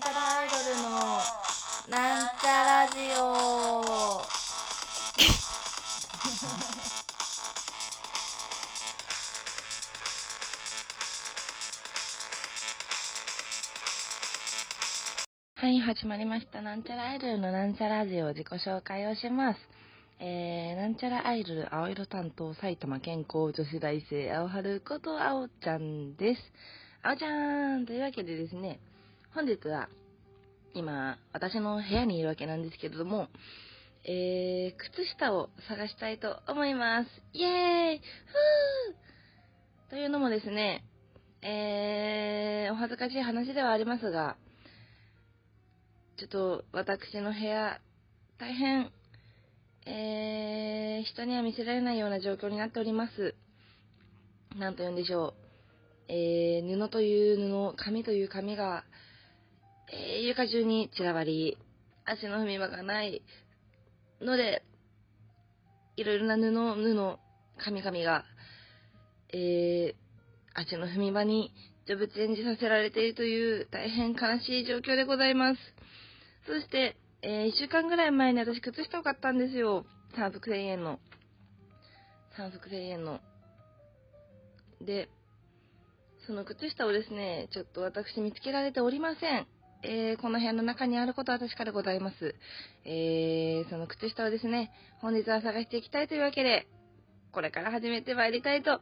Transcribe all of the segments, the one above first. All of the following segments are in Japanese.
なんちゃらアイドルのなんちゃラジオはい、始まりました。なんちゃらアイドルのなんちゃラジオ自己紹介をします。えー、なんちゃらアイドル青色担当埼玉健康女子大生青春こと青ちゃんです。青ちゃんというわけでですね、本日は今私の部屋にいるわけなんですけれども、えー、靴下を探したいと思います。イエーイふーというのもですね、えー、お恥ずかしい話ではありますが、ちょっと私の部屋、大変、えー、人には見せられないような状況になっております。なんと言うんでしょう。えー、布という布、紙という紙が、えー、床中に散らばり、足の踏み場がないので、いろいろな布、布、紙々が、えー、足の踏み場にジョブチェンジさせられているという大変悲しい状況でございます。そして、えー、一週間ぐらい前に私靴下を買ったんですよ。3足1000円の。3足1000円の。で、その靴下をですね、ちょっと私見つけられておりません。えー、この部屋の中にあることは確かでございます。えー、その靴下をですね、本日は探していきたいというわけで、これから始めてまいりたいと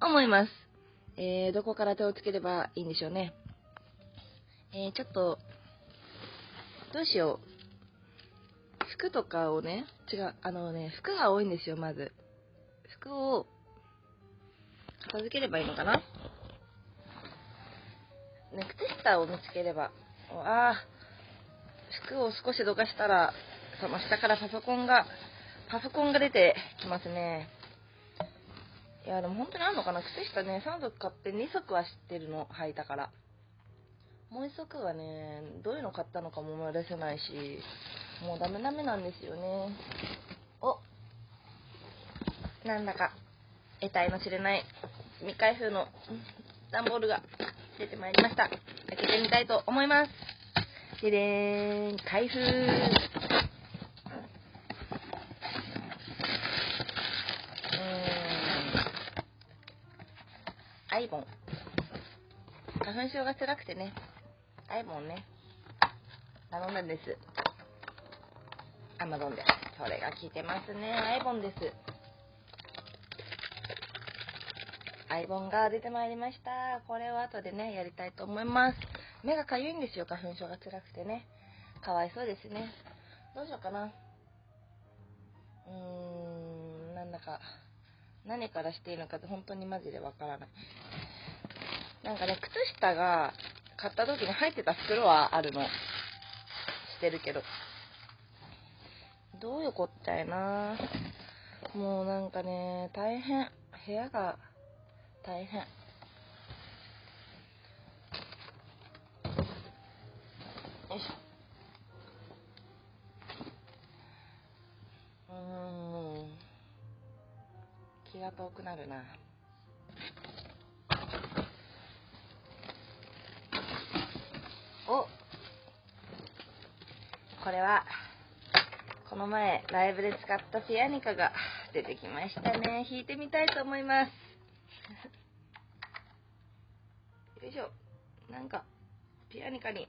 思います。えー、どこから手をつければいいんでしょうね。え、ちょっと、どうしよう。服とかをね、違う、あのね、服が多いんですよ、まず。服を、片付ければいいのかなね、靴下を見つければ。ああ、服を少しどかしたら、その下からパソコンが、パソコンが出てきますね。いや、でも本当にあんのかな靴下ね、3足買って2足は知ってるの、履いたから。もう1足はね、どういうの買ったのかも思い出せないし、もうダメダメなんですよね。おなんだか、得体の知れない未開封の段ボールが出てまいりました。開けてみたいと思います。ででーん、開封。アイボン。花粉症が辛くてね、アイボンね、頼んだんです。アマゾンで。それが効いてますね。アイボンです。アイボンが出てまいりました。これを後でね、やりたいと思います。目がかゆいんですよ、花粉症が辛くてね。かわいそうですね。どうしようかな。うーん、なんだか、何からしていいのかって本当にマジでわからない。なんかね、靴下が買った時に入ってた袋はあるの。してるけど。どういうこっちゃいなもうなんかね、大変。部屋が大変。よいしょ。うん。気が遠くなるな。おこれは、この前ライブで使ったピアニカが出てきましたね。弾いてみたいと思います。よいしょ。なんか、ピアニカに、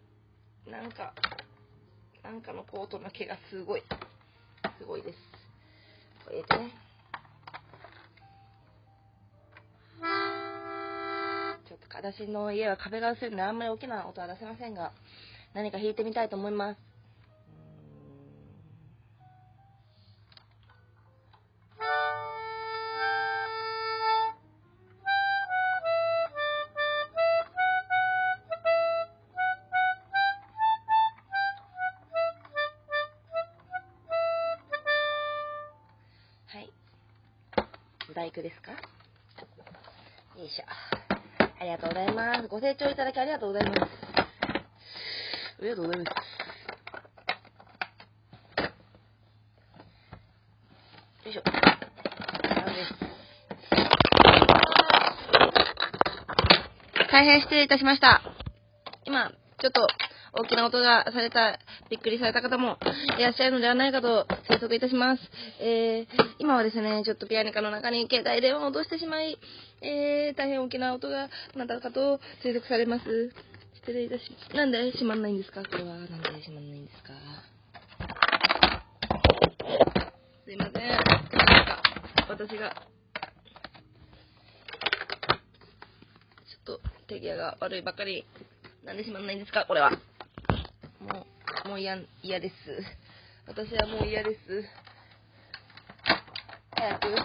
なんか、なんかのコートの毛がすごい、すごいです。これ入れてね。ちょっと私の家は壁が薄いのであんまり大きな音は出せませんが、何か弾いてみたいと思います。はい。大工ですか？よいしょ。ありがとうございます。ご清聴いただきありがとうございます。ありがとうございます。よいしょ。大変失礼いたしました。今、ちょっと、大きな音がされた、びっくりされた方もいらっしゃるのではないかと推測いたします。えー、今はですね、ちょっとピアニカの中に携帯電話を落としてしまい、えー、大変大きな音がなったかと推測されます。失礼いたし、なんで閉まんないんですか？これは。なんで閉まんないんですか？すいません。私が、ちょっと手際が悪いばかり。なんで閉まんないんですか？これは。もう、嫌、嫌です。私はもう嫌です。早く、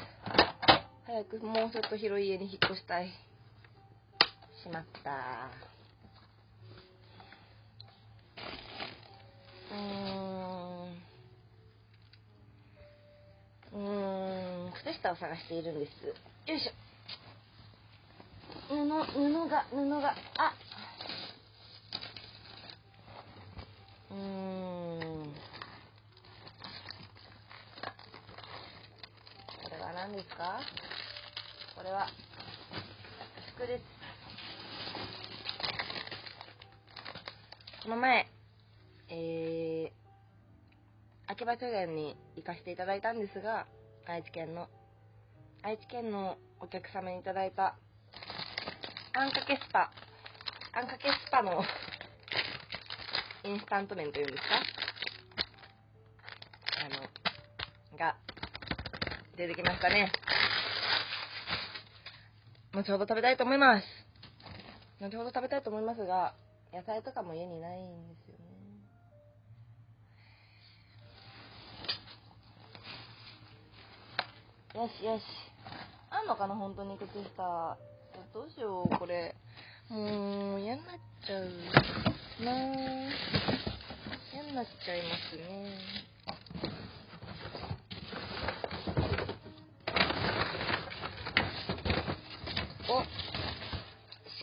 早くもうちょっと広い家に引っ越したい。しまった。うーん。うーん、靴下を探しているんです。よいしょ。布、布が、布が、あうん。これは何ですか？これは、服です。この前、えー、秋葉書店に行かせていただいたんですが、愛知県の、愛知県のお客様にいただいた、あんかけスパ、あんかけスパのインスタント麺というんですか？あの、が、出てきましたね。後ほど食べたいと思います。後ほど食べたいと思いますが、野菜とかも家にないんですよねよしよし。あんのかな本当に靴下。どうしよう、これ。もう、嫌になっちゃうなぁ。なっちゃいますね。お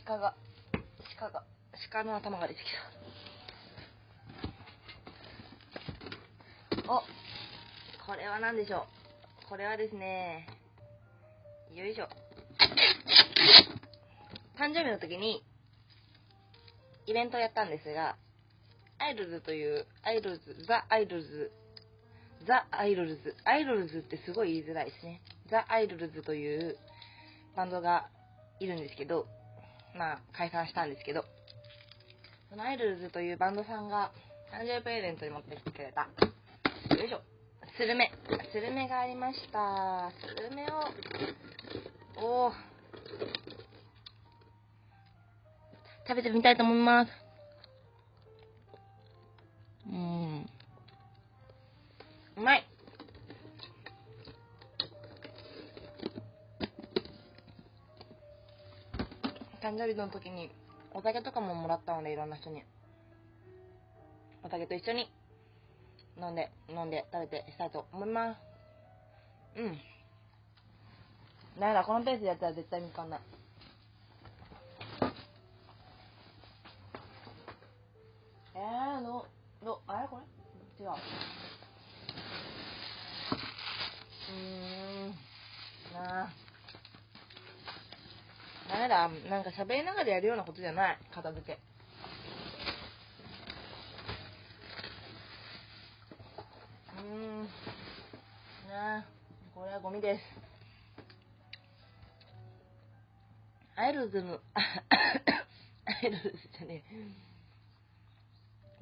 鹿が、鹿が、鹿の頭が。出てきた。おこれは何でしょうこれはですね、よいしょ。誕生日の時に、イベントをやったんですが、アイドルズという、アイドルズ、ザ・アイドルズ、ザ・アイドルズ、アイドルズってすごい言いづらいですね。ザ・アイドルズというバンドがいるんですけど、まあ、解散したんですけど、そのアイドルズというバンドさんが誕生日プレゼントに持ってきてくれた、よいしょ、スルメ。スルメがありました。スルメを、おー。食べてみたいと思います。うん。うまい。誕生日の時にお酒とかももらったのでいろんな人にお酒と一緒に飲んで、飲んで食べてしたいと思います。うん。なんだ、このペースでやったら絶対見つかんない。えー、の、の、あれ？これ？違う。うん。なあ。ダメだ。なんか喋りながらやるようなことじゃない。片付けうんなあ。これはゴミです。アイルズの、アイルズじゃね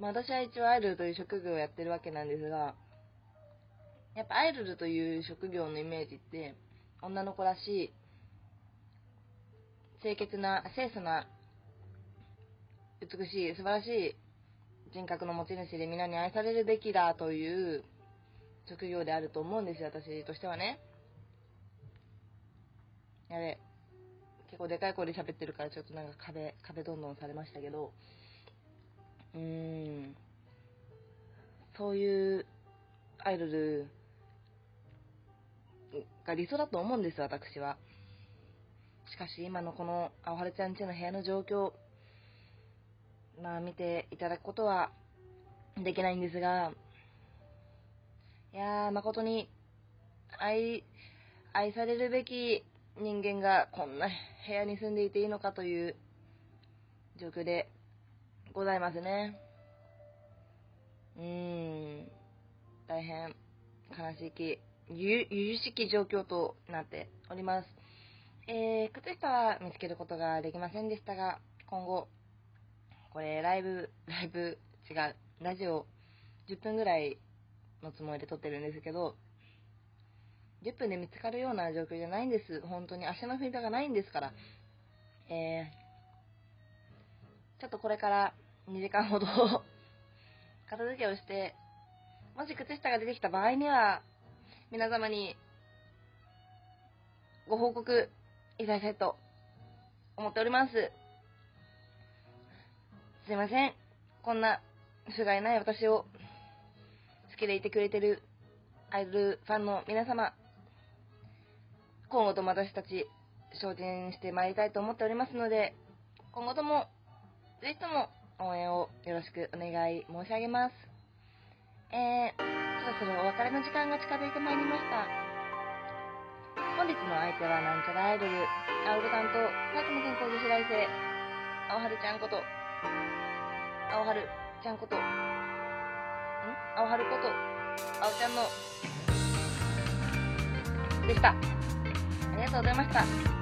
まあ私は一応アイルルという職業をやってるわけなんですが、やっぱアイルルという職業のイメージって、女の子らしい、清潔な、清楚な、美しい、素晴らしい人格の持ち主で皆に愛されるべきだという職業であると思うんですよ、私としてはね。やべ。結構でかい声で喋ってるからちょっとなんか壁、壁どんどんされましたけど、うん。そういうアイドルが理想だと思うんです、私は。しかし今のこの青春ちゃんちの部屋の状況、まあ見ていただくことはできないんですが、いやー、誠に、愛、愛されるべき人間がこんな部屋に住んでいていいのかという状況でございますね。うーん、大変悲しき、ゆ、ゆしき状況となっております。えー、靴下は見つけることができませんでしたが、今後、これ、ライブ、ライブ、違う、ラジオ、10分ぐらいのつもりで撮ってるんですけど、10分で見つかるような状況じゃないんです。本当に足の踏み場がないんですから。え、ちょっとこれから2時間ほど 片付けをして、もし靴下が出てきた場合には、皆様にご報告いただきたいと思っております。すいません。こんな不甲斐ない私を好きでいてくれてるアイドルファンの皆様、今後とも私たち精進してまいりたいと思っておりますので、今後ともぜひとも応援をよろしくお願い申し上げます。えー、そろそろお別れの時間が近づいてまいりました。本日の相手はなんちゃらアイドル、アウロ担当、佐久間健康女子大生、青春ちゃんこと、青春ちゃんこと、ん？青春こと、青ちゃんの、でした。ありがとうございました。